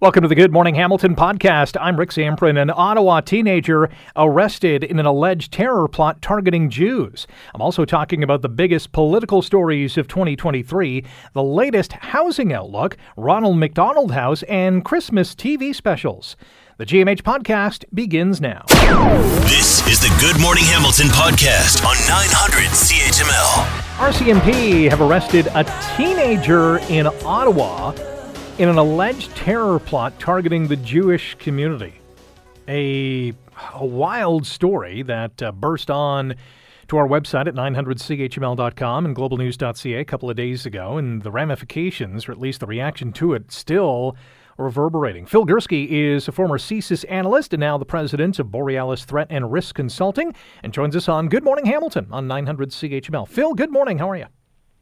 Welcome to the Good Morning Hamilton podcast. I'm Rick Samprin. an Ottawa teenager arrested in an alleged terror plot targeting Jews. I'm also talking about the biggest political stories of 2023, the latest housing outlook, Ronald McDonald House, and Christmas TV specials. The GMH podcast begins now. This is the Good Morning Hamilton podcast on 900 CHML. RCMP have arrested a teenager in Ottawa in an alleged terror plot targeting the Jewish community. A, a wild story that uh, burst on to our website at 900chml.com and globalnews.ca a couple of days ago, and the ramifications, or at least the reaction to it, still reverberating. Phil Gurski is a former CSIS analyst and now the president of Borealis Threat and Risk Consulting, and joins us on Good Morning Hamilton on 900 CHML. Phil, good morning. How are you?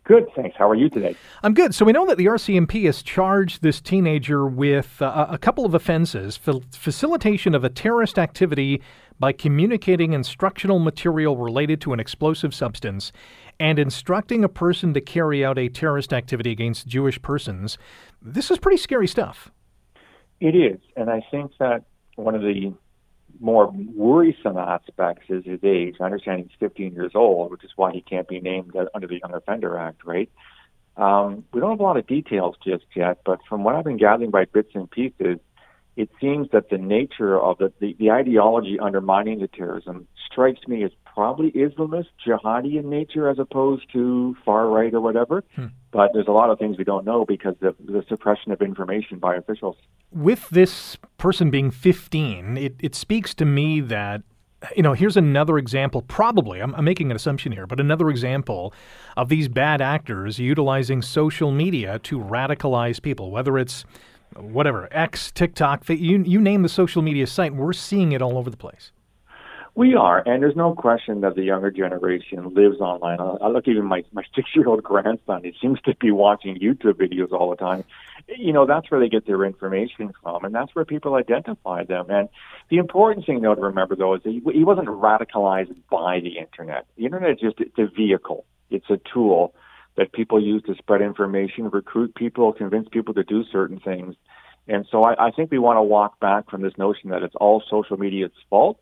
Good, thanks. How are you today? I'm good. So we know that the RCMP has charged this teenager with uh, a couple of offenses facilitation of a terrorist activity by communicating instructional material related to an explosive substance and instructing a person to carry out a terrorist activity against Jewish persons. This is pretty scary stuff. It is. And I think that one of the more worrisome aspects is his age. I understand he's 15 years old, which is why he can't be named under the Young Offender Act, right? Um, we don't have a lot of details just yet, but from what I've been gathering by bits and pieces, it seems that the nature of the, the, the ideology undermining the terrorism strikes me as probably Islamist, jihadi in nature, as opposed to far right or whatever. Hmm. But there's a lot of things we don't know because of the suppression of information by officials. With this person being 15, it, it speaks to me that you know, here's another example, probably, I'm, I'm, making an assumption here, but another example of these bad actors utilizing social media to radicalize people, whether it's whatever, X, TikTok, you, you name the social media site, we're seeing it all over the place. We are, and there's no question that the younger generation lives online. I look even my my six year old grandson; he seems to be watching YouTube videos all the time. You know, that's where they get their information from, and that's where people identify them. And the important thing, though, to remember though is he, he wasn't radicalized by the internet. The internet is just it's a vehicle. It's a tool that people use to spread information, recruit people, convince people to do certain things. And so I, I think we want to walk back from this notion that it's all social media's fault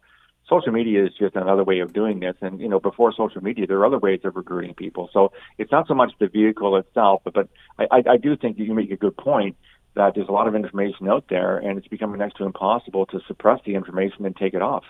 social media is just another way of doing this. And you know, before social media, there are other ways of recruiting people. So it's not so much the vehicle itself, but, but I, I do think that you make a good point that there's a lot of information out there, and it's becoming next to impossible to suppress the information and take it off.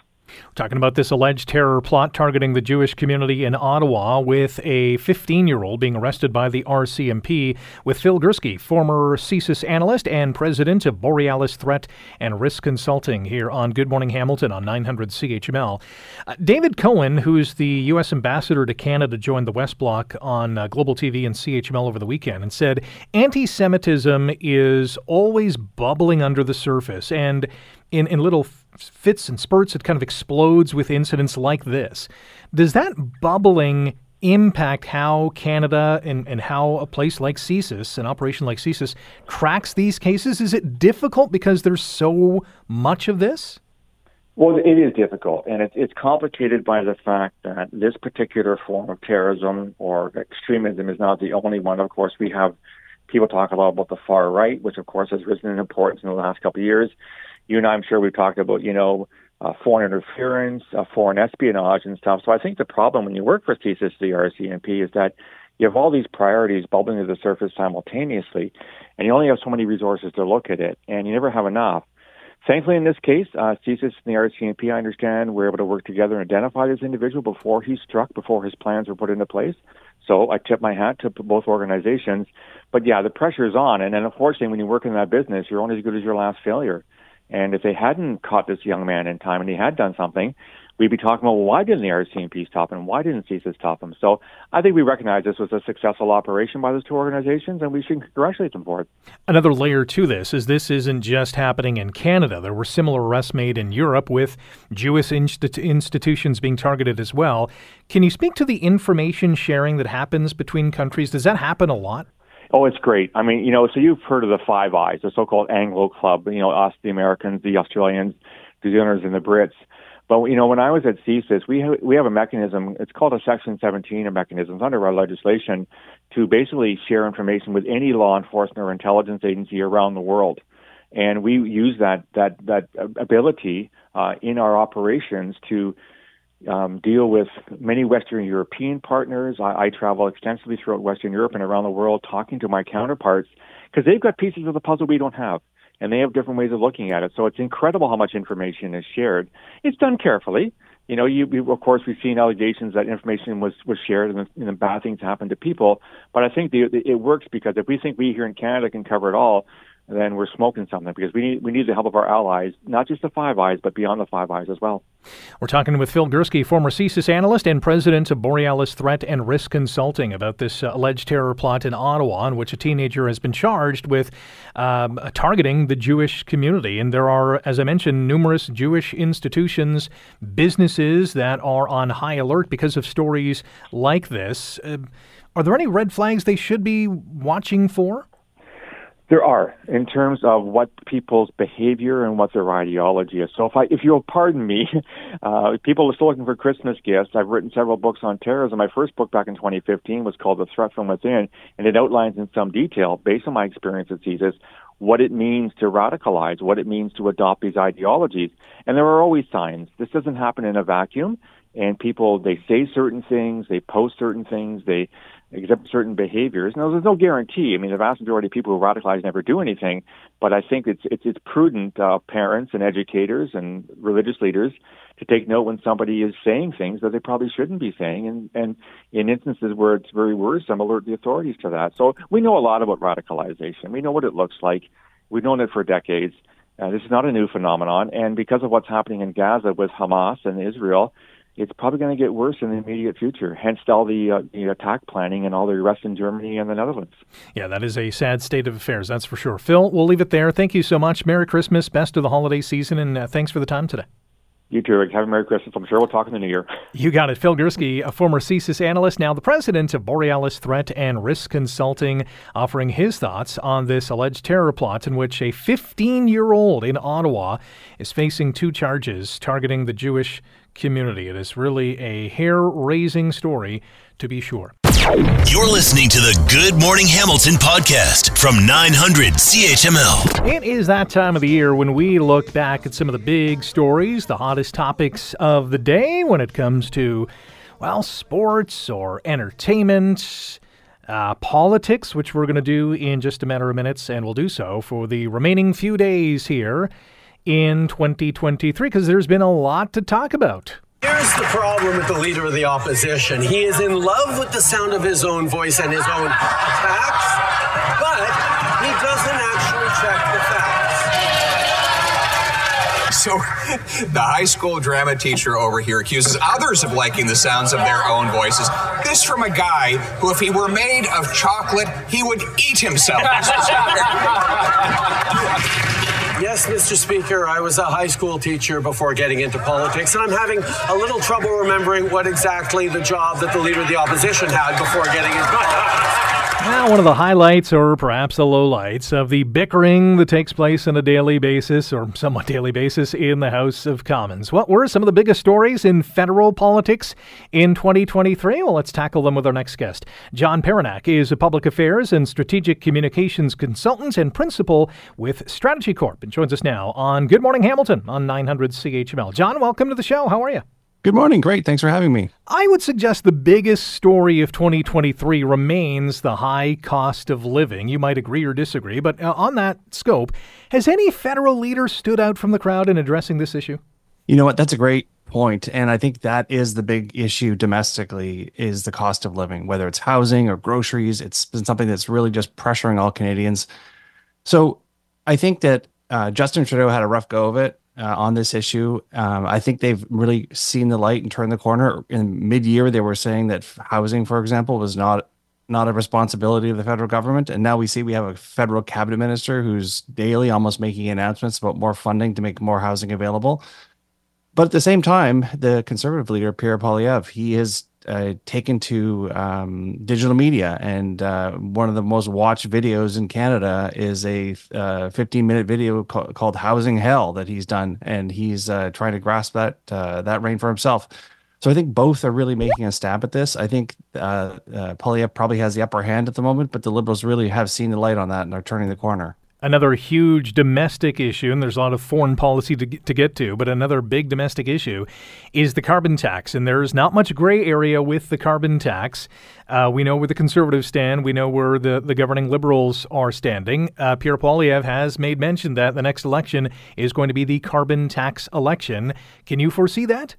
Talking about this alleged terror plot targeting the Jewish community in Ottawa, with a 15 year old being arrested by the RCMP, with Phil Gurski, former CSIS analyst and president of Borealis Threat and Risk Consulting, here on Good Morning Hamilton on 900 CHML. Uh, David Cohen, who's the U.S. ambassador to Canada, joined the West Block on uh, Global TV and CHML over the weekend and said anti Semitism is always bubbling under the surface and in, in little fits and spurts, it kind of explodes with incidents like this. Does that bubbling impact how Canada and, and how a place like CSIS, an operation like CSIS, cracks these cases? Is it difficult because there's so much of this? Well, it is difficult, and it's, it's complicated by the fact that this particular form of terrorism or extremism is not the only one. Of course, we have people talk a lot about the far right, which of course has risen in importance in the last couple of years you and I, I'm sure we've talked about, you know, uh, foreign interference, uh, foreign espionage, and stuff. So I think the problem when you work for CSIS, the RCMP, is that you have all these priorities bubbling to the surface simultaneously, and you only have so many resources to look at it, and you never have enough. Thankfully, in this case, uh, CSIS and the RCMP, I understand, were able to work together and identify this individual before he struck, before his plans were put into place. So I tip my hat to both organizations. But yeah, the pressure is on, and then unfortunately, when you work in that business, you're only as good as your last failure. And if they hadn't caught this young man in time and he had done something, we'd be talking about well, why didn't the RCMP stop him? Why didn't CSIS stop him? So I think we recognize this was a successful operation by those two organizations, and we should congratulate them for it. Another layer to this is this isn't just happening in Canada. There were similar arrests made in Europe with Jewish institutions being targeted as well. Can you speak to the information sharing that happens between countries? Does that happen a lot? Oh, it's great. I mean, you know, so you've heard of the Five Eyes, the so-called Anglo Club. You know, us, the Americans, the Australians, the Zealanders, and the Brits. But you know, when I was at CSIS, we have, we have a mechanism. It's called a Section 17 mechanism. It's under our legislation to basically share information with any law enforcement or intelligence agency around the world. and we use that that that ability uh, in our operations to um, deal with many Western European partners. I, I travel extensively throughout Western Europe and around the world talking to my counterparts because they've got pieces of the puzzle we don't have and they have different ways of looking at it. So it's incredible how much information is shared. It's done carefully. You know, you, you of course we've seen allegations that information was was shared and, and bad things happened to people. But I think the, the, it works because if we think we here in Canada can cover it all, then we're smoking something because we need we need the help of our allies, not just the Five Eyes, but beyond the Five Eyes as well. We're talking with Phil Gurski, former CSIS analyst and president of Borealis Threat and Risk Consulting, about this uh, alleged terror plot in Ottawa, in which a teenager has been charged with um, targeting the Jewish community. And there are, as I mentioned, numerous Jewish institutions, businesses that are on high alert because of stories like this. Uh, are there any red flags they should be watching for? There are, in terms of what people's behavior and what their ideology is. So, if I, if you'll pardon me, uh, people are still looking for Christmas gifts. I've written several books on terrorism. My first book back in 2015 was called The Threat from Within, and it outlines in some detail, based on my experience at CSIS, what it means to radicalize, what it means to adopt these ideologies. And there are always signs. This doesn't happen in a vacuum. And people, they say certain things, they post certain things, they exhibit certain behaviors. Now, there's no guarantee. I mean, the vast majority of people who radicalize never do anything, but I think it's it's, it's prudent uh, parents and educators and religious leaders to take note when somebody is saying things that they probably shouldn't be saying, and and in instances where it's very worrisome, alert the authorities to that. So we know a lot about radicalization. We know what it looks like. We've known it for decades. Uh, this is not a new phenomenon, and because of what's happening in Gaza with Hamas and Israel, it's probably going to get worse in the immediate future. Hence, all the, uh, the attack planning and all the arrests in Germany and the Netherlands. Yeah, that is a sad state of affairs, that's for sure. Phil, we'll leave it there. Thank you so much. Merry Christmas, best of the holiday season, and uh, thanks for the time today. You too, Rick. Have a Merry Christmas. I'm sure we'll talk in the new year. You got it. Phil Gurski, a former CSIS analyst, now the president of Borealis Threat and Risk Consulting, offering his thoughts on this alleged terror plot in which a 15 year old in Ottawa is facing two charges targeting the Jewish community. It is really a hair raising story, to be sure. You're listening to the Good Morning Hamilton podcast from 900 CHML. It is that time of the year when we look back at some of the big stories, the hottest topics of the day when it comes to, well, sports or entertainment. Uh, politics, which we're going to do in just a matter of minutes, and we'll do so for the remaining few days here in 2023 because there's been a lot to talk about. Here's the problem with the leader of the opposition. He is in love with the sound of his own voice and his own attacks, but he doesn't actually check the facts. So, the high school drama teacher over here accuses others of liking the sounds of their own voices. This from a guy who, if he were made of chocolate, he would eat himself. Yes, Mr. Speaker, I was a high school teacher before getting into politics, and I'm having a little trouble remembering what exactly the job that the leader of the opposition had before getting into politics. Well, one of the highlights, or perhaps the lowlights, of the bickering that takes place on a daily basis, or somewhat daily basis, in the House of Commons. What were some of the biggest stories in federal politics in 2023? Well, let's tackle them with our next guest. John Perenack is a public affairs and strategic communications consultant and principal with Strategy Corp, and joins us now on Good Morning Hamilton on 900 CHML. John, welcome to the show. How are you? Good morning. Great. Thanks for having me. I would suggest the biggest story of 2023 remains the high cost of living. You might agree or disagree, but uh, on that scope, has any federal leader stood out from the crowd in addressing this issue? You know what? That's a great point, and I think that is the big issue domestically is the cost of living, whether it's housing or groceries. It's been something that's really just pressuring all Canadians. So I think that uh, Justin Trudeau had a rough go of it uh, on this issue. Um, I think they've really seen the light and turned the corner. In mid-year, they were saying that housing, for example, was not not a responsibility of the federal government, and now we see we have a federal cabinet minister who's daily almost making announcements about more funding to make more housing available. But at the same time, the conservative leader Pierre Poilievre, he is uh, taken to um, digital media, and uh, one of the most watched videos in Canada is a uh, 15 minute video ca- called "Housing Hell" that he's done, and he's uh, trying to grasp that uh, that reign for himself. So I think both are really making a stab at this. I think uh, Poilievre probably has the upper hand at the moment, but the Liberals really have seen the light on that and are turning the corner. Another huge domestic issue, and there's a lot of foreign policy to, to get to, but another big domestic issue is the carbon tax. And there's not much gray area with the carbon tax. Uh, we know where the conservatives stand. We know where the, the governing liberals are standing. Uh, Pierre Poilievre has made mention that the next election is going to be the carbon tax election. Can you foresee that?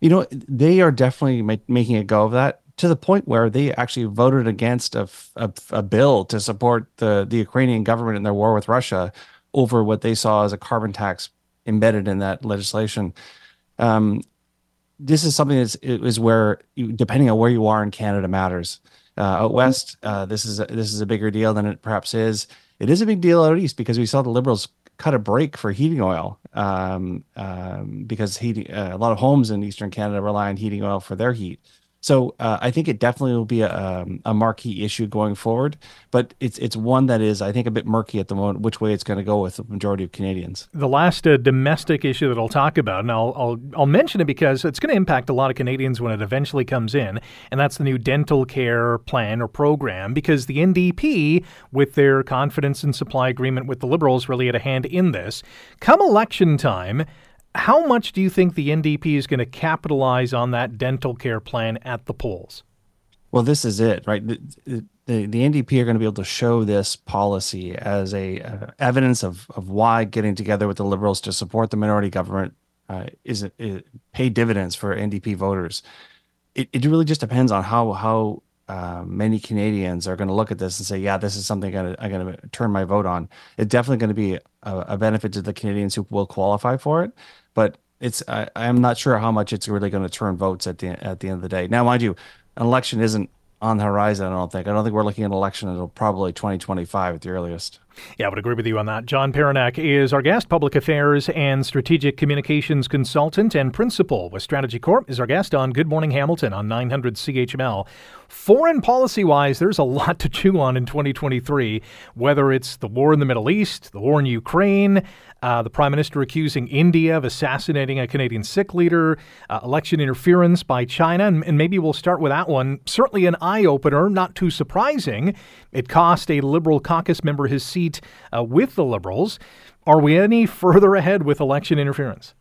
You know, they are definitely ma- making a go of that to the point where they actually voted against a, a, a, bill to support the, the Ukrainian government in their war with Russia over what they saw as a carbon tax embedded in that legislation. Um, this is something that is where, you, depending on where you are in Canada, matters. Uh, out west, uh, this is a, this is a bigger deal than it perhaps is. It is a big deal out east because we saw the Liberals cut a break for heating oil um, um, because heating, uh, a lot of homes in eastern Canada rely on heating oil for their heat. So uh, I think it definitely will be a, um, a marquee issue going forward, but it's it's one that is I think a bit murky at the moment which way it's going to go with the majority of Canadians. The last uh, domestic issue that I'll talk about, and I'll, I'll I'll mention it because it's going to impact a lot of Canadians when it eventually comes in, and that's the new dental care plan or program. Because the NDP, with their confidence and supply agreement with the Liberals, really had a hand in this. Come election time how much do you think the NDP is going to capitalize on that dental care plan at the polls? Well, this is it, right? The, the, the NDP are going to be able to show this policy as a uh, evidence of, of why getting together with the Liberals to support the minority government uh, is, is pay dividends for NDP voters. It, it really just depends on how how uh, many Canadians are going to look at this and say, "Yeah, this is something I'm going to turn my vote on." It's definitely going to be a, a benefit to the Canadians who will qualify for it but it's I, I'm not sure how much it's really going to turn votes at the at the end of the day. Now, mind you, an election isn't on the horizon. I don't think. I don't think we're looking at an election until probably 2025 at the earliest. Yeah, I would agree with you on that. John Perenack is our guest, public affairs and strategic communications consultant and principal with Strategy Corp. Is our guest on Good Morning Hamilton on 900 CHML. Foreign policy wise, there's a lot to chew on in 2023. Whether it's the war in the Middle East, the war in Ukraine, uh, the prime minister accusing India of assassinating a Canadian Sikh leader, uh, election interference by China, and, and, maybe we'll start with that one. Certainly an eye opener, not too surprising. It cost a Liberal caucus member his seat uh, with the Liberals. Are we any further ahead with election interference?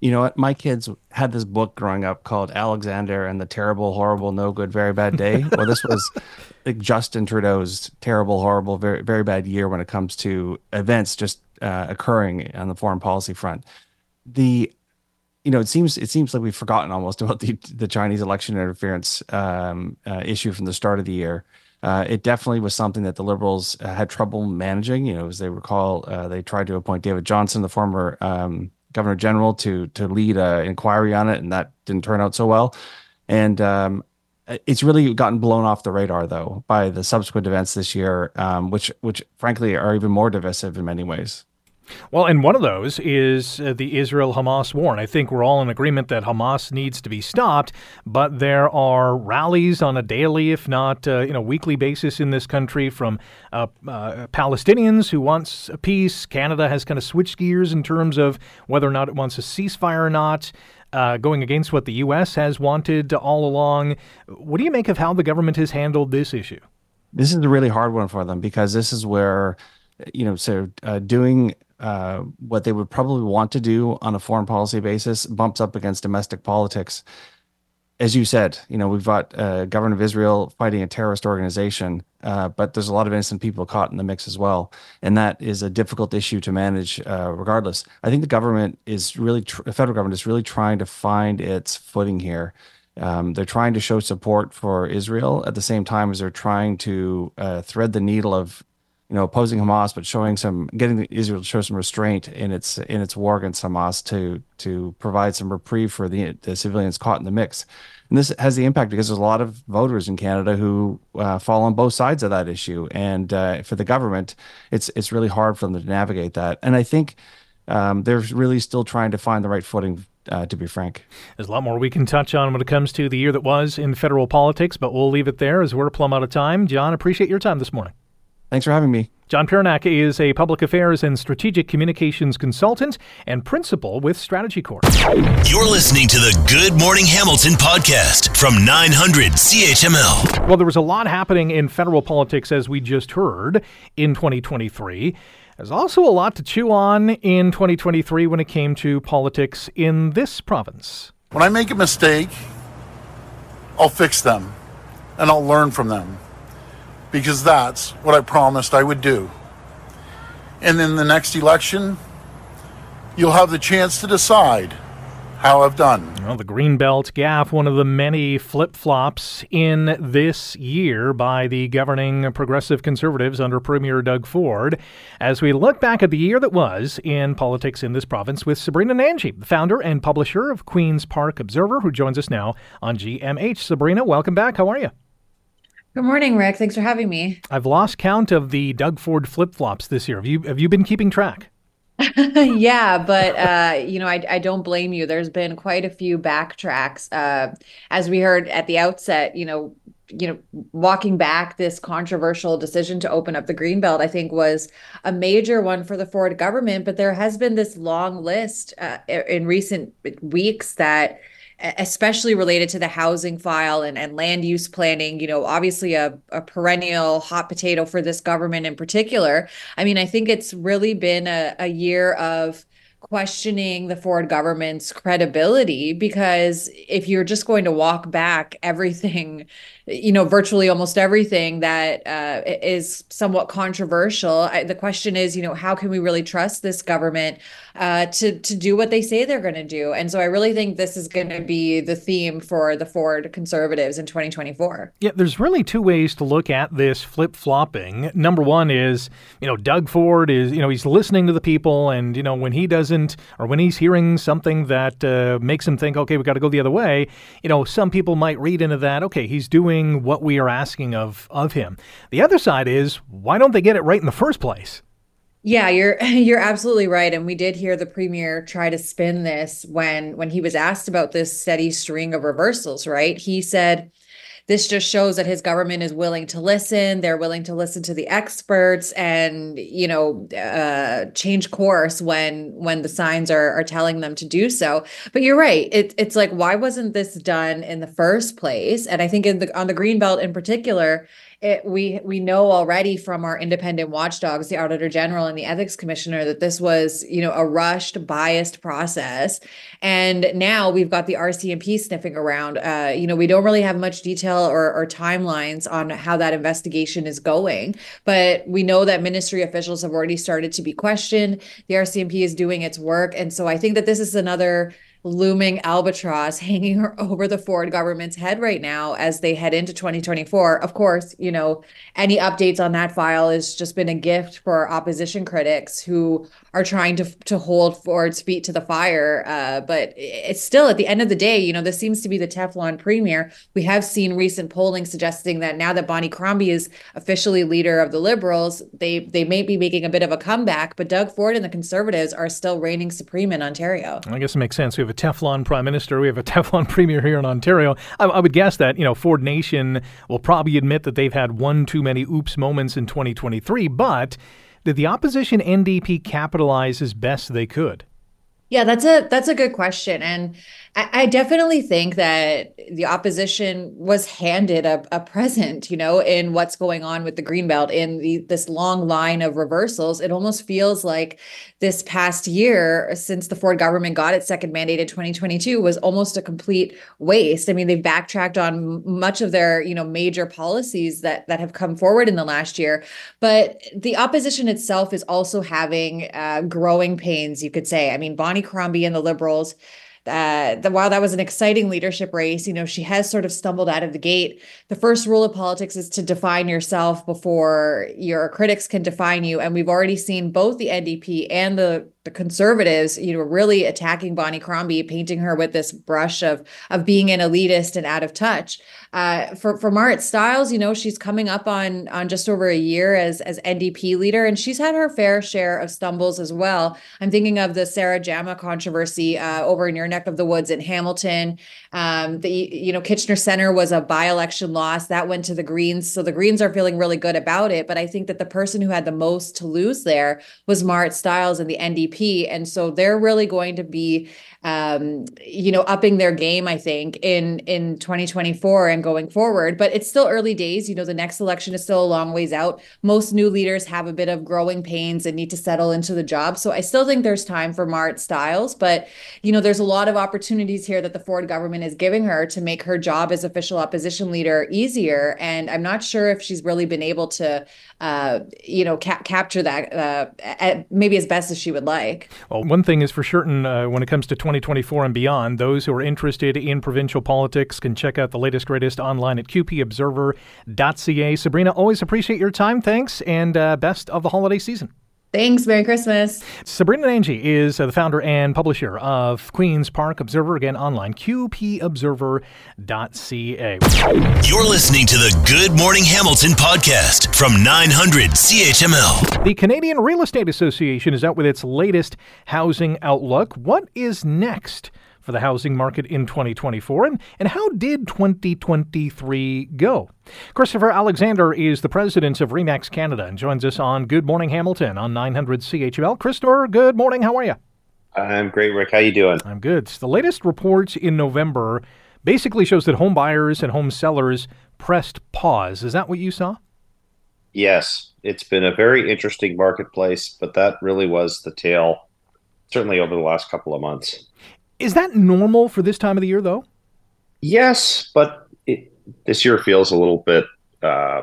You know what? My kids had this book growing up called Alexander and the Terrible, Horrible, No Good, Very Bad Day. well, this was like Justin Trudeau's terrible, horrible, very, very bad year when it comes to events just uh, occurring on the foreign policy front. The you know, it seems it seems like we've forgotten almost about the the Chinese election interference um, uh, issue from the start of the year. Uh, it definitely was something that the Liberals had trouble managing. You know, as they recall, uh, they tried to appoint David Johnston, the former um, Governor General, to to lead an inquiry on it, and that didn't turn out so well. And um, it's really gotten blown off the radar though by the subsequent events this year, um, which which frankly are even more divisive in many ways. Well, and one of those is uh, the Israel Hamas war. And I think we're all in agreement that Hamas needs to be stopped, but there are rallies on a daily, if not uh, you know, weekly basis in this country from uh, uh Palestinians who wants a peace. Canada has kind of switched gears in terms of whether or not it wants a ceasefire or not uh, going against what the U.S. has wanted all along. What do you make of how the government has handled this issue? This is a really hard one for them because this is where, you know, so uh, doing uh, what they would probably want to do on a foreign policy basis bumps up against domestic politics as you said, you know, we've got uh, government of Israel fighting a terrorist organization, uh, but there's a lot of innocent people caught in the mix as well, and that is a difficult issue to manage. Uh, regardless, I think the government is really, tr- the federal government is really trying to find its footing here. Um, they're trying to show support for Israel at the same time as they're trying to uh, thread the needle of, you know, opposing Hamas, but showing some, getting Israel to show some restraint in its in its war against Hamas to to provide some reprieve for the, the civilians caught in the mix. And this has the impact because there's a lot of voters in Canada who uh, fall on both sides of that issue. And uh, for the government, it's it's really hard for them to navigate that. And I think um, they're really still trying to find the right footing uh, to be frank. There's a lot more we can touch on when it comes to the year that was in federal politics, but we'll leave it there as we're plumb out of time. John, appreciate your time this morning. Thanks for having me. John Perenack is a public affairs and strategic communications consultant and principal with Strategy Corp. You're listening to the Good Morning Hamilton podcast from 900 CHML. Well, there was a lot happening in federal politics, as we just heard, in 2023. There's also a lot to chew on in 2023 when it came to politics in this province. When I make a mistake, I'll fix them and I'll learn from them because that's what I promised I would do. And in the next election, you'll have the chance to decide how I've done. Well, the Greenbelt Gaffe, one of the many flip flops in this year by the governing progressive conservatives under Premier Doug Ford. As we look back at the year that was in politics in this province with Sabrina Nanji, the founder and publisher of Queen's Park Observer, who joins us now on GMH. Sabrina, welcome back. How are you? Good morning, Rick. Thanks for having me. I've lost count of the Doug Ford flip flops this year. Have you have you been keeping track? yeah, but uh, you know, I, I don't blame you. There's been quite a few backtracks. Uh, as we heard at the outset, you know, you know, walking back this controversial decision to open up the greenbelt, I think was a major one for the Ford government. But there has been this long list uh, in recent weeks that especially related to the housing file and, and land use planning, you know, obviously a, a perennial hot potato for this government in particular. I mean, I think it's really been a, a year of questioning the Ford government's credibility because if you're just going to walk back everything you know, virtually almost everything that uh, is somewhat controversial. I, the question is, you know, how can we really trust this government uh, to to do what they say they're going to do? And so I really think this is going to be the theme for the Ford conservatives in 2024. Yeah, there's really two ways to look at this flip flopping. Number one is, you know, Doug Ford is, you know, he's listening to the people, and you know, when he doesn't, or when he's hearing something that uh, makes him think, okay, we've got to go the other way. You know, some people might read into that, okay, he's doing what we are asking of of him. The other side is why don't they get it right in the first place? Yeah, you're you're absolutely right and we did hear the premier try to spin this when when he was asked about this steady string of reversals, right? He said this just shows that his government is willing to listen. They're willing to listen to the experts and you know uh, change course when when the signs are are telling them to do so. But you're right. It, it's like why wasn't this done in the first place? And i think in the on the green belt in particular it, we we know already from our independent watchdogs, the Auditor General and the Ethics Commissioner, that this was you know a rushed, biased process, and now we've got the RCMP sniffing around. Uh, you know, we don't really have much detail or, or timelines on how that investigation is going, but we know that ministry officials have already started to be questioned. The RCMP is doing its work, and so I think that this is another looming albatross hanging over the Ford government's head right now as they head into 2024. Of course, you know, any updates on that file has just been a gift for opposition critics who are trying to to hold Ford's feet to the fire. Uh, but it's still at the end of the day, you know, this seems to be the Teflon premier. We have seen recent polling suggesting that now that Bonnie Crombie is officially leader of the Liberals, they they may be making a bit of a comeback. But Doug Ford and the Conservatives are still reigning supreme in Ontario. I guess it makes sense. We have a Teflon prime minister. We have a Teflon premier here in Ontario. I, I would guess that you know Ford Nation will probably admit that they've had one too many oops moments in 2023, but did the opposition NDP capitalize as best they could? Yeah, that's a that's a good question, and I, definitely think that the opposition was handed a, a present, you know, in what's going on with the greenbelt in the this long line of reversals. It almost feels like this past year, since the Ford government got its second mandate in 2022, was almost a complete waste. I mean, they've backtracked on much of their, you know, major policies that that have come forward in the last year, but the opposition itself is also having uh, growing pains, you could say. I mean, Bonnie Crombie and the Liberals. The, while that was an exciting leadership race, you know, she has sort of stumbled out of the gate. The first rule of politics is to define yourself before your critics can define you. And we've already seen both the NDP and the the conservatives, you know, really attacking Bonnie Crombie, painting her with this brush of of being an elitist and out of touch. Uh, for for Marit Stiles, you know, she's coming up on on just over a year as as NDP leader, and she's had her fair share of stumbles as well. I'm thinking of the Sarah Jama controversy uh, over in your neck of the woods in Hamilton. Um, the you know Kitchener Center was a by-election loss that went to the Greens, so the Greens are feeling really good about it. But I think that the person who had the most to lose there was Marit Stiles and the NDP, and so they're really going to be um, you know, upping their game, I think, in in 2024 and going forward. But it's still early days. You know, the next election is still a long ways out. Most new leaders have a bit of growing pains and need to settle into the job. So I still think there's time for Marit Stiles, but you know, there's a lot of opportunities here that the Ford government is giving her to make her job as official opposition leader easier. And I'm not sure if she's really been able to, uh, you know, ca- capture that uh, maybe as best as she would like. Well, one thing is for certain uh, when it comes to 20 2024 and beyond. Those who are interested in provincial politics can check out the latest, greatest online at qpobserver.ca. Sabrina, always appreciate your time. Thanks, and uh, best of the holiday season. Thanks. Merry Christmas. Sabrina Nanji is uh, the founder and publisher of Queen's Park Observer, again online, qpobserver.ca. You're listening to the Good Morning Hamilton podcast from 900 CHML. The Canadian Real Estate Association is out with its latest housing outlook. What is next? For the housing market in 2024, and, and how did 2023 go? Christopher Alexander is the president of REMAX Canada and joins us on Good Morning Hamilton on 900 CHML. Christopher, good morning. How are you? I'm great, Rick. How you doing? I'm good. The latest report in November basically shows that home buyers and home sellers pressed pause. Is that what you saw? Yes, it's been a very interesting marketplace, but that really was the tale, certainly over the last couple of months. Is that normal for this time of the year, though? Yes, but it, this year feels a little bit. Uh,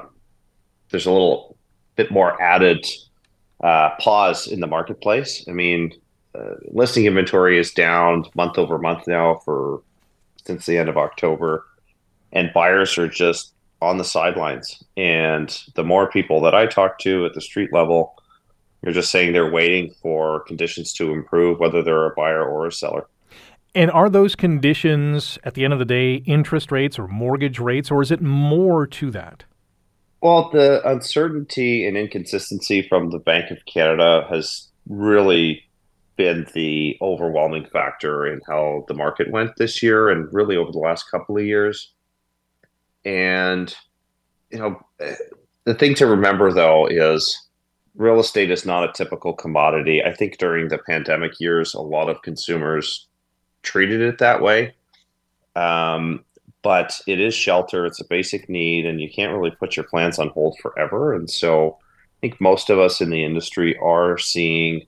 there's a little bit more added uh, pause in the marketplace. I mean, uh, listing inventory is down month over month now for since the end of October, and buyers are just on the sidelines. And the more people that I talk to at the street level, they're just saying they're waiting for conditions to improve, whether they're a buyer or a seller. And are those conditions, at the end of the day, interest rates or mortgage rates, or is it more to that? Well, the uncertainty and inconsistency from the Bank of Canada has really been the overwhelming factor in how the market went this year and really over the last couple of years. And, you know, the thing to remember though is real estate is not a typical commodity. I think during the pandemic years, a lot of consumers treated it that way. Um, but it is shelter. It's a basic need, and you can't really put your plans on hold forever. And so I think most of us in the industry are seeing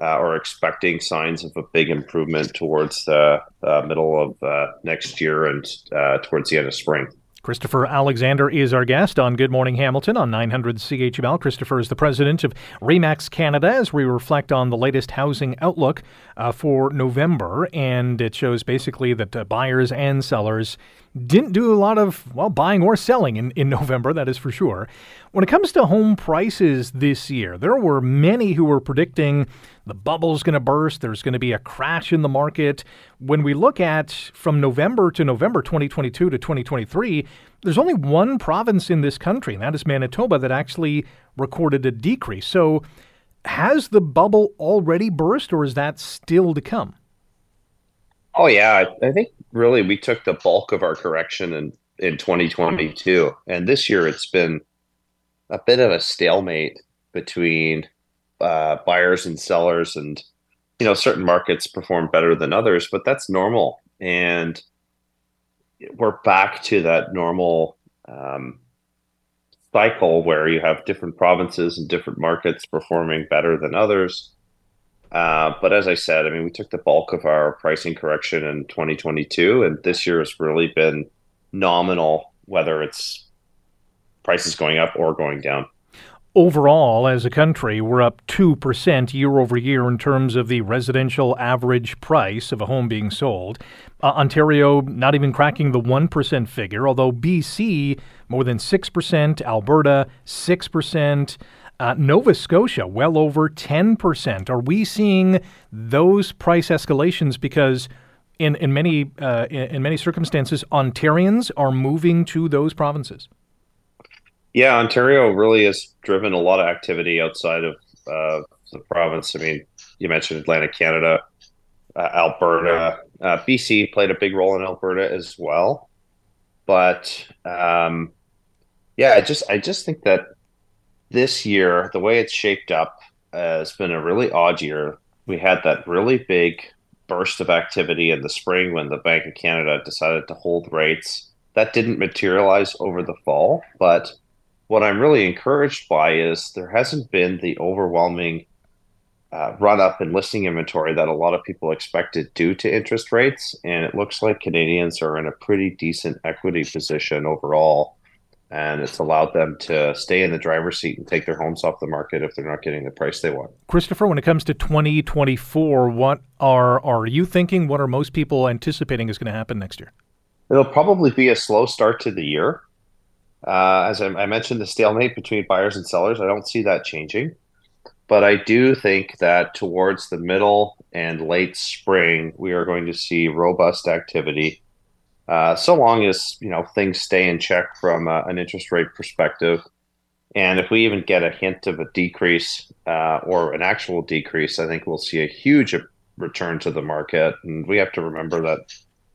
uh, or expecting signs of a big improvement towards the uh, middle of uh, next year and uh, towards the end of spring. Christopher Alexander is our guest on Good Morning Hamilton on 900 CHML. Christopher is the president of REMAX Canada as we reflect on the latest housing outlook uh, for November. And it shows basically that uh, buyers and sellers didn't do a lot of, well, buying or selling in, in November, that is for sure. When it comes to home prices this year, there were many who were predicting the bubble's going to burst, there's going to be a crash in the market. When we look at from November to November 2022 to 2023, there's only one province in this country, and that is Manitoba, that actually recorded a decrease. So, has the bubble already burst, or is that still to come? Oh yeah, I think really we took the bulk of our correction in in 2022, and this year it's been a bit of a stalemate between uh, buyers and sellers, and you know certain markets perform better than others, but that's normal, and we're back to that normal um, cycle where you have different provinces and different markets performing better than others. Uh, but as I said, I mean, we took the bulk of our pricing correction in 2022, and this year has really been nominal, whether it's prices going up or going down. Overall, as a country, we're up 2% year over year in terms of the residential average price of a home being sold. Uh, Ontario not even cracking the 1% figure, although BC more than 6%, Alberta 6%. Uh, Nova Scotia, well over 10%. Are we seeing those price escalations because in, in, many, uh, in, in many circumstances, Ontarians are moving to those provinces? Yeah, Ontario really has driven a lot of activity outside of uh, the province. I mean, you mentioned Atlantic Canada. uh, Alberta. Uh, BC played a big role in Alberta as well, but um, yeah, I just I just think that this year the way it's shaped up uh, has been a really odd year. We had that really big burst of activity in the spring when the Bank of Canada decided to hold rates. That didn't materialize over the fall, but what I'm really encouraged by is there hasn't been the overwhelming uh, run up in listing inventory that a lot of people expected due to interest rates. And it looks like Canadians are in a pretty decent equity position overall. And it's allowed them to stay in the driver's seat and take their homes off the market if they're not getting the price they want. Christopher, when it comes to 2024, what are are you thinking? What are most people anticipating is going to happen next year? It'll probably be a slow start to the year. Uh, as I, I mentioned, the stalemate between buyers and sellers, I don't see that changing. But I do think that towards the middle and late spring, we are going to see robust activity. Uh, so long as you know things stay in check from uh, an interest rate perspective, and if we even get a hint of a decrease uh, or an actual decrease, I think we'll see a huge return to the market. And we have to remember that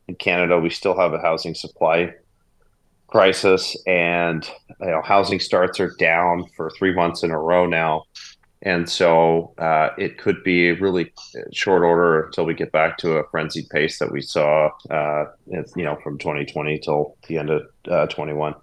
in Canada, we still have a housing supply crisis, and you know, housing starts are down for three months in a row now. And so uh, it could be really short order until we get back to a frenzied pace that we saw, uh, you know, from 2020 till the end of uh, 21.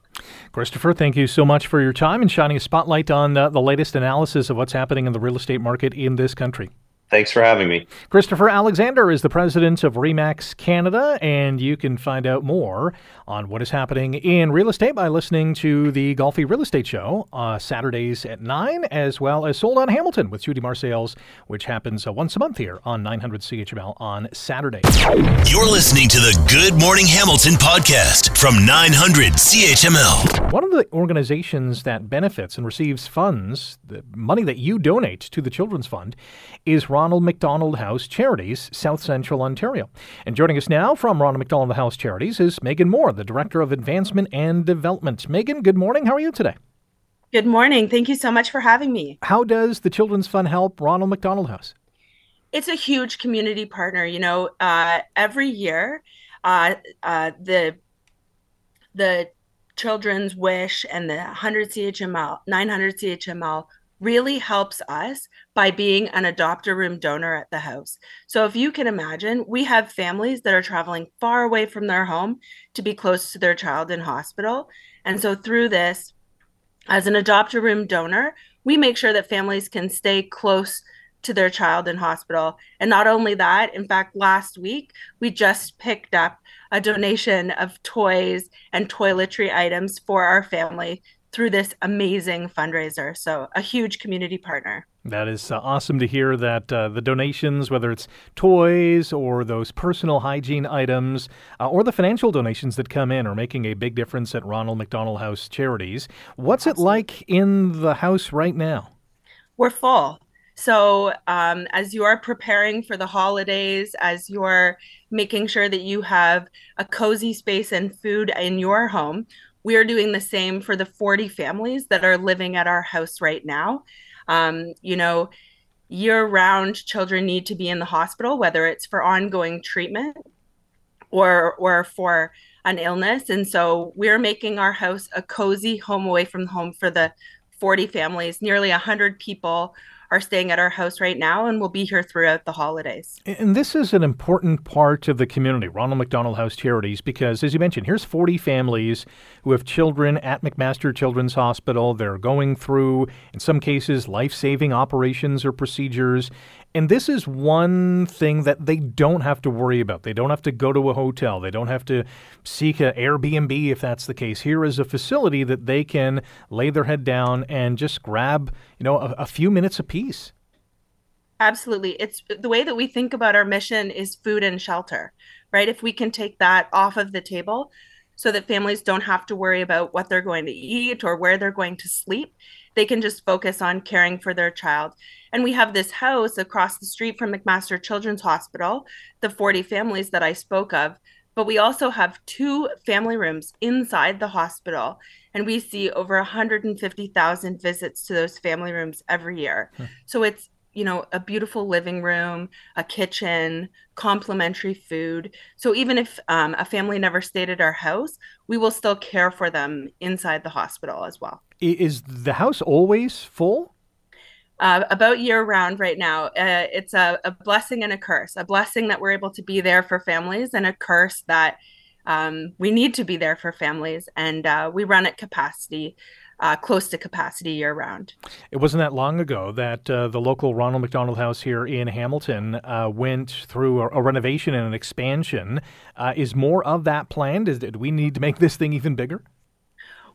Christopher, thank you so much for your time and shining a spotlight on uh, the latest analysis of what's happening in the real estate market in this country. Thanks for having me. Christopher Alexander is the president of REMAX Canada, and you can find out more on what is happening in real estate by listening to the Golfy Real Estate Show uh, Saturdays at 9, as well as Sold on Hamilton with Judy Marsales, which happens uh, once a month here on 900 CHML on Saturday. You're listening to the Good Morning Hamilton podcast from 900 CHML. One of the organizations that benefits and receives funds, the money that you donate to the Children's Fund, is Ronald McDonald House Charities, South Central Ontario. And joining us now from Ronald McDonald House Charities is Megan Moore, the Director of Advancement and Development. Megan, good morning. How are you today? Good morning. Thank you so much for having me. How does the Children's Fund help Ronald McDonald House? It's a huge community partner. You know, uh, every year, uh, uh, the the Children's Wish and the 100 CHML, 900 CHML really helps us by being an adopter room donor at the house. So if you can imagine, we have families that are traveling far away from their home to be close to their child in hospital. And so through this, as an adopter room donor, we make sure that families can stay close to their child in hospital. And not only that, in fact, last week we just picked up a donation of toys and toiletry items for our family through this amazing fundraiser. So, a huge community partner. That is uh, awesome to hear that uh, the donations, whether it's toys or those personal hygiene items uh, or the financial donations that come in, are making a big difference at Ronald McDonald House Charities. What's it like in the house right now? We're full. So, um, as you are preparing for the holidays, as you're making sure that you have a cozy space and food in your home, we are doing the same for the 40 families that are living at our house right now. Um, you know, year round, children need to be in the hospital, whether it's for ongoing treatment or, or for an illness. And so we're making our house a cozy home away from home for the 40 families, nearly 100 people are staying at our house right now and will be here throughout the holidays. And this is an important part of the community, Ronald McDonald House Charities, because as you mentioned, here's 40 families who have children at McMaster Children's Hospital. They're going through, in some cases, life saving operations or procedures. And this is one thing that they don't have to worry about. They don't have to go to a hotel. They don't have to seek an Airbnb if that's the case. Here is a facility that they can lay their head down and just grab, you know, a, a few minutes apiece. Absolutely. It's the way that we think about our mission is food and shelter, right? If we can take that off of the table so that families don't have to worry about what they're going to eat or where they're going to sleep, they can just focus on caring for their child. And we have this house across the street from McMaster Children's Hospital, the 40 families that I spoke of. But we also have two family rooms inside the hospital. And we see over 150,000 visits to those family rooms every year. Hmm. So it's you know, a beautiful living room, a kitchen, complimentary food. So even if um, a family never stayed at our house, we will still care for them inside the hospital as well. Is the house always full? Uh, about year round right now. Uh, it's a, a, blessing and a curse. A blessing that we're able to be there for families, and a curse that um, we need to be there for families. And uh, we run at capacity uh, close to capacity year round. It wasn't that long ago that uh, the local Ronald McDonald House here in Hamilton uh, went through a, a, renovation and an expansion. Uh, is more of that planned? Is, do we need to make this thing even bigger?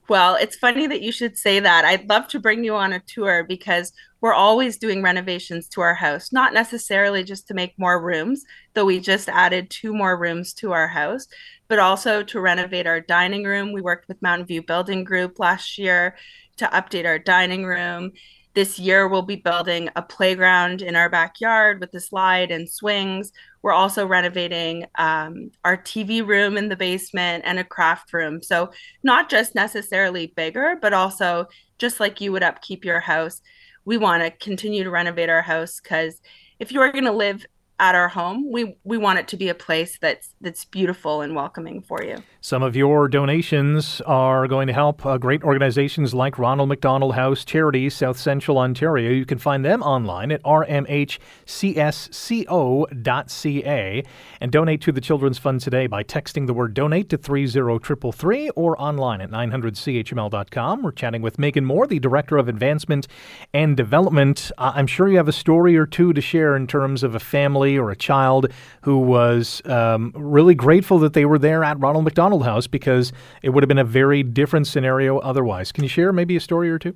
Well, it's funny that you should say that. I'd love to bring you on a tour because we're always doing renovations to our house, not necessarily just to make more rooms, though we just added two more rooms to our house, but also to renovate our dining room. We worked with Mountain View Building Group last year to update our dining room. This year, we'll be building a playground in our backyard with a slide and swings. We're also renovating um, our TV room in the basement and a craft room. So, not just necessarily bigger, but also just like you would upkeep your house, we want to continue to renovate our house because if you are going to live at our home. We we want it to be a place that's that's beautiful and welcoming for you. Some of your donations are going to help uh, great organizations like Ronald McDonald House Charities South Central Ontario. You can find them online at rmhcsco.ca and donate to the Children's Fund today by texting the word donate to 30333 or online at 900chml.com. We're chatting with Megan Moore, the Director of Advancement and Development. Uh, I'm sure you have a story or two to share in terms of a family or a child who was um, really grateful that they were there at Ronald McDonald House because it would have been a very different scenario otherwise. Can you share maybe a story or two?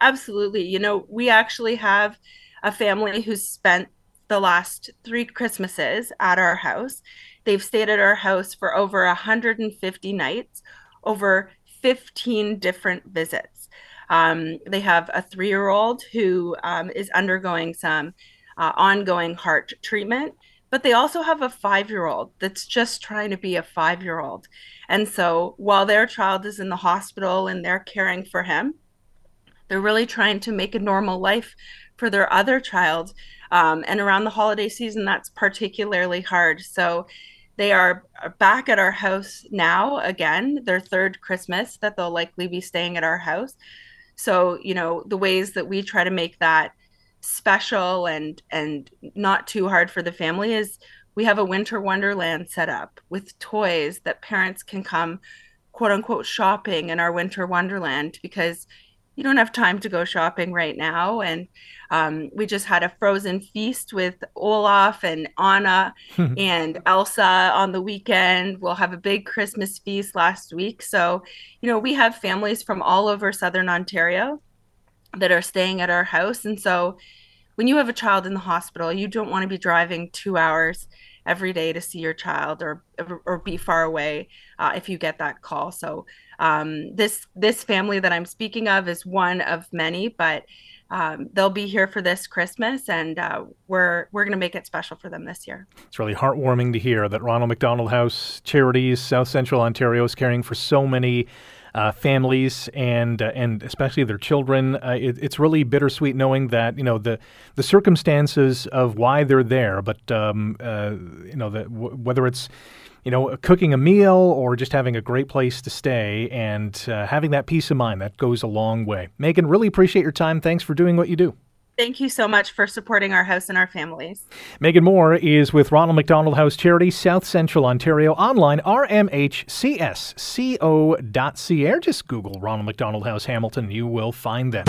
Absolutely. You know, we actually have a family who spent the last three Christmases at our house. They've stayed at our house for over 150 nights, over 15 different visits. Um, they have a three year old who um, is undergoing some uh, ongoing heart treatment but they also have a five year old that's just trying to be a five year old. And so while their child is in the hospital and they're caring for him, they're really trying to make a normal life for their other child. Um, and around the holiday season, that's particularly hard. So they are back at our house now again, their third Christmas that they'll likely be staying at our house. So, you know, the ways that we try to make that special and and not too hard for the family is we have a winter wonderland set up with toys that parents can come quote unquote shopping in our winter wonderland because you don't have time to go shopping right now. And um, we just had a frozen feast with olaf and anna and elsa on the weekend. We'll have a big christmas feast last week. So you know we have families from all over southern ontario that are staying at our house. And so when you have a child in the hospital, you don't want to be driving two hours every day to see your child or or be far away uh, if you get that call. So um, this this family that I'm speaking of is one of many, but um, they'll be here for this Christmas, and uh, we're we're going to make it special for them this year. It's really heartwarming to hear that Ronald McDonald House Charities South Central Ontario is caring for so many uh, families and uh, and especially their children. Uh, it, it's really bittersweet knowing that you know the the circumstances of why they're there, but um, uh, you know w- whether it's you know cooking a meal or just having a great place to stay and uh, having that peace of mind that goes a long way. Megan, really appreciate your time. Thanks for doing what you do. Thank you so much for supporting our house and our families. Megan Moore is with Ronald McDonald House Charity, South Central Ontario, online, rmhcsco.ca. Just Google Ronald McDonald House Hamilton. You will find them.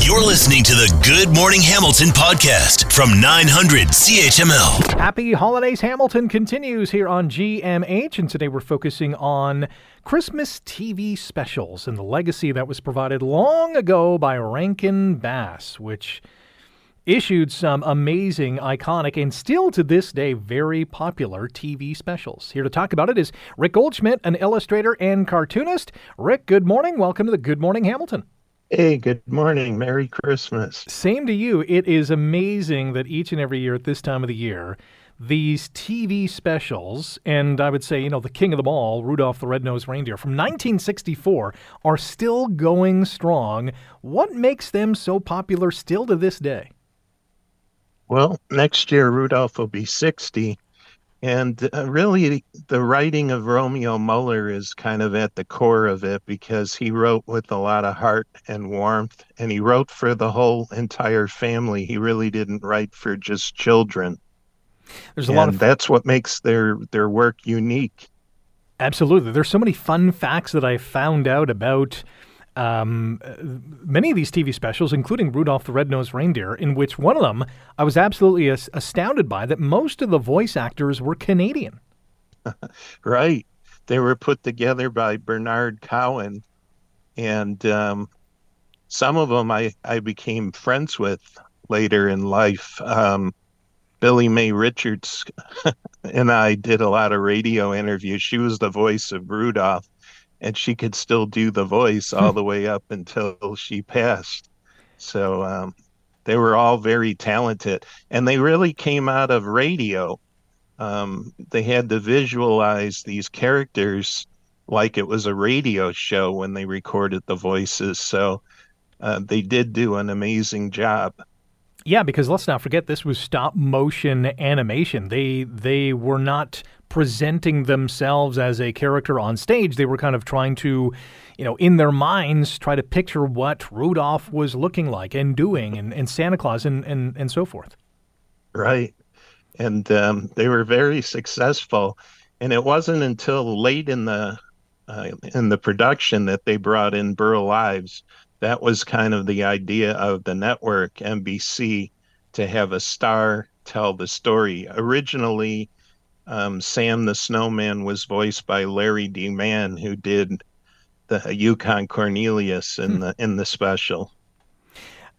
You're listening to the Good Morning Hamilton podcast from 900 CHML. Happy Holidays Hamilton continues here on GMH, and today we're focusing on Christmas TV specials and the legacy that was provided long ago by Rankin Bass, which issued some amazing, iconic, and still to this day very popular TV specials. Here to talk about it is Rick Goldschmidt, an illustrator and cartoonist. Rick, good morning. Welcome to the Good Morning Hamilton. Hey, good morning. Merry Christmas. Same to you. It is amazing that each and every year at this time of the year, these TV specials, and I would say, you know, the king of them all, Rudolph the Red-Nosed Reindeer from 1964, are still going strong. What makes them so popular still to this day? Well, next year Rudolph will be 60. And uh, really, the writing of Romeo Muller is kind of at the core of it because he wrote with a lot of heart and warmth, and he wrote for the whole entire family. He really didn't write for just children. There's a and lot of that's what makes their their work unique. Absolutely. There's so many fun facts that I found out about um, many of these TV specials, including Rudolph the Red-Nosed Reindeer, in which one of them I was absolutely as- astounded by that most of the voice actors were Canadian. right. They were put together by Bernard Cowan, and um, some of them I, I became friends with later in life. Um, Billie Mae Richards and I did a lot of radio interviews. She was the voice of Rudolph, and she could still do the voice all the way up until she passed. So um, they were all very talented, and they really came out of radio. Um, they had to visualize these characters like it was a radio show when they recorded the voices. So uh, they did do an amazing job. Yeah, because let's not forget this was stop motion animation. They they were not presenting themselves as a character on stage. They were kind of trying to, you know, in their minds try to picture what Rudolph was looking like and doing and, and Santa Claus and, and, and so forth. Right. And um, they were very successful. And it wasn't until late in the uh, in the production that they brought in Burl Ives that was kind of the idea of the network NBC to have a star tell the story. Originally, um, Sam the Snowman was voiced by Larry D. Mann, who did the Yukon Cornelius in hmm. the in the special.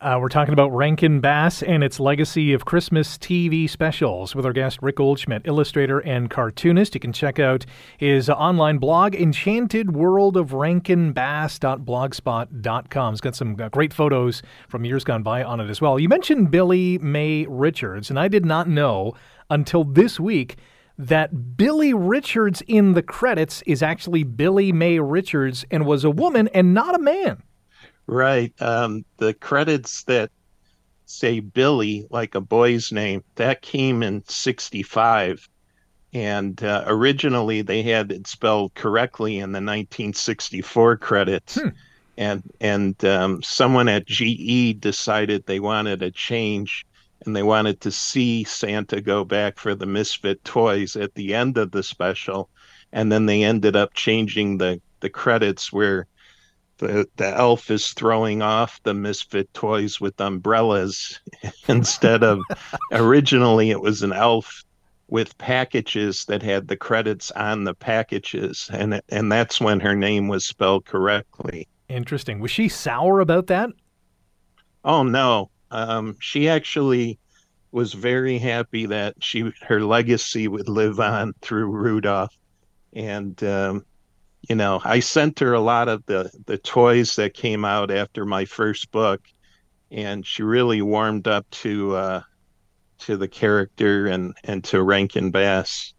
Uh, we're talking about Rankin Bass and its legacy of Christmas TV specials with our guest Rick Goldschmidt, illustrator and cartoonist. You can check out his online blog, Enchanted World of Rankin enchantedworldofrankinbass.blogspot.com. It's got some uh, great photos from years gone by on it as well. You mentioned Billie Mae Richards, and I did not know until this week that Billy Richards in the credits is actually Billie Mae Richards and was a woman and not a man. Right. Um, the credits that say Billy, like a boy's name, that came in 65. And uh, originally they had it spelled correctly in the 1964 credits. Hmm. And, and um, someone at GE decided they wanted a change and they wanted to see Santa go back for the Misfit toys at the end of the special. And then they ended up changing the, the credits where the the elf is throwing off the misfit toys with umbrellas instead of originally it was an elf with packages that had the credits on the packages. And and that's when her name was spelled correctly. Interesting. Was she sour about that? Oh no um, she actually was very happy that she her legacy would live on through rudolph and um, you know, I sent her a lot of the the toys that came out after my first book, and she really warmed up to uh, to the character and and to Rankin Bass.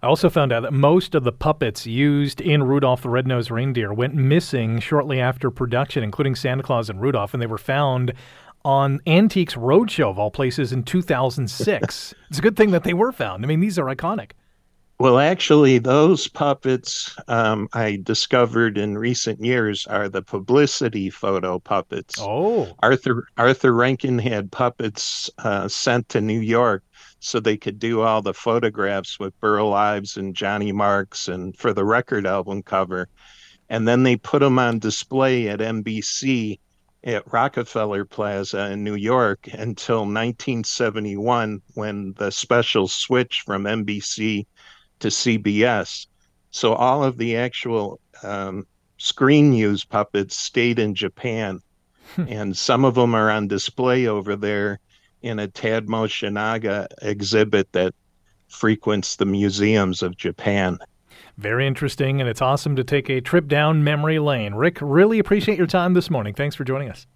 I also found out that most of the puppets used in Rudolph the Red-Nosed Reindeer went missing shortly after production, including Santa Claus and Rudolph, and they were found on Antiques Roadshow of all places in 2006. it's a good thing that they were found. I mean, these are iconic. Well, actually, those puppets um, I discovered in recent years are the publicity photo puppets. Oh, Arthur Arthur Rankin had puppets uh, sent to New York so they could do all the photographs with Burl Ives and Johnny Marks and for the record album cover, and then they put them on display at NBC at Rockefeller Plaza in New York until 1971 when the special switched from NBC to CBS. So all of the actual um, screen use puppets stayed in Japan, hmm. and some of them are on display over there in a Tadahito Mochinaga exhibit that frequents the museums of Japan. Very interesting, and it's awesome to take a trip down memory lane. Rick, really appreciate your time this morning. Thanks for joining us.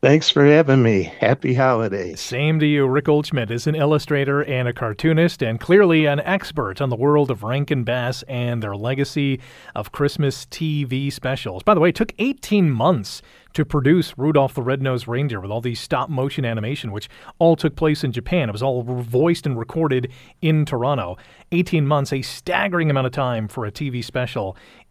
Thanks for having me. Happy holidays. Same to you. Rick Goldschmidt is an illustrator and a cartoonist, and clearly an expert on the world of Rankin Bass and their legacy of Christmas TV specials. By the way, it took 18 months to produce Rudolph the Red-Nosed Reindeer with all these stop motion animation, which all took place in Japan. It was all voiced and recorded in Toronto. 18 months, a staggering amount of time for a TV special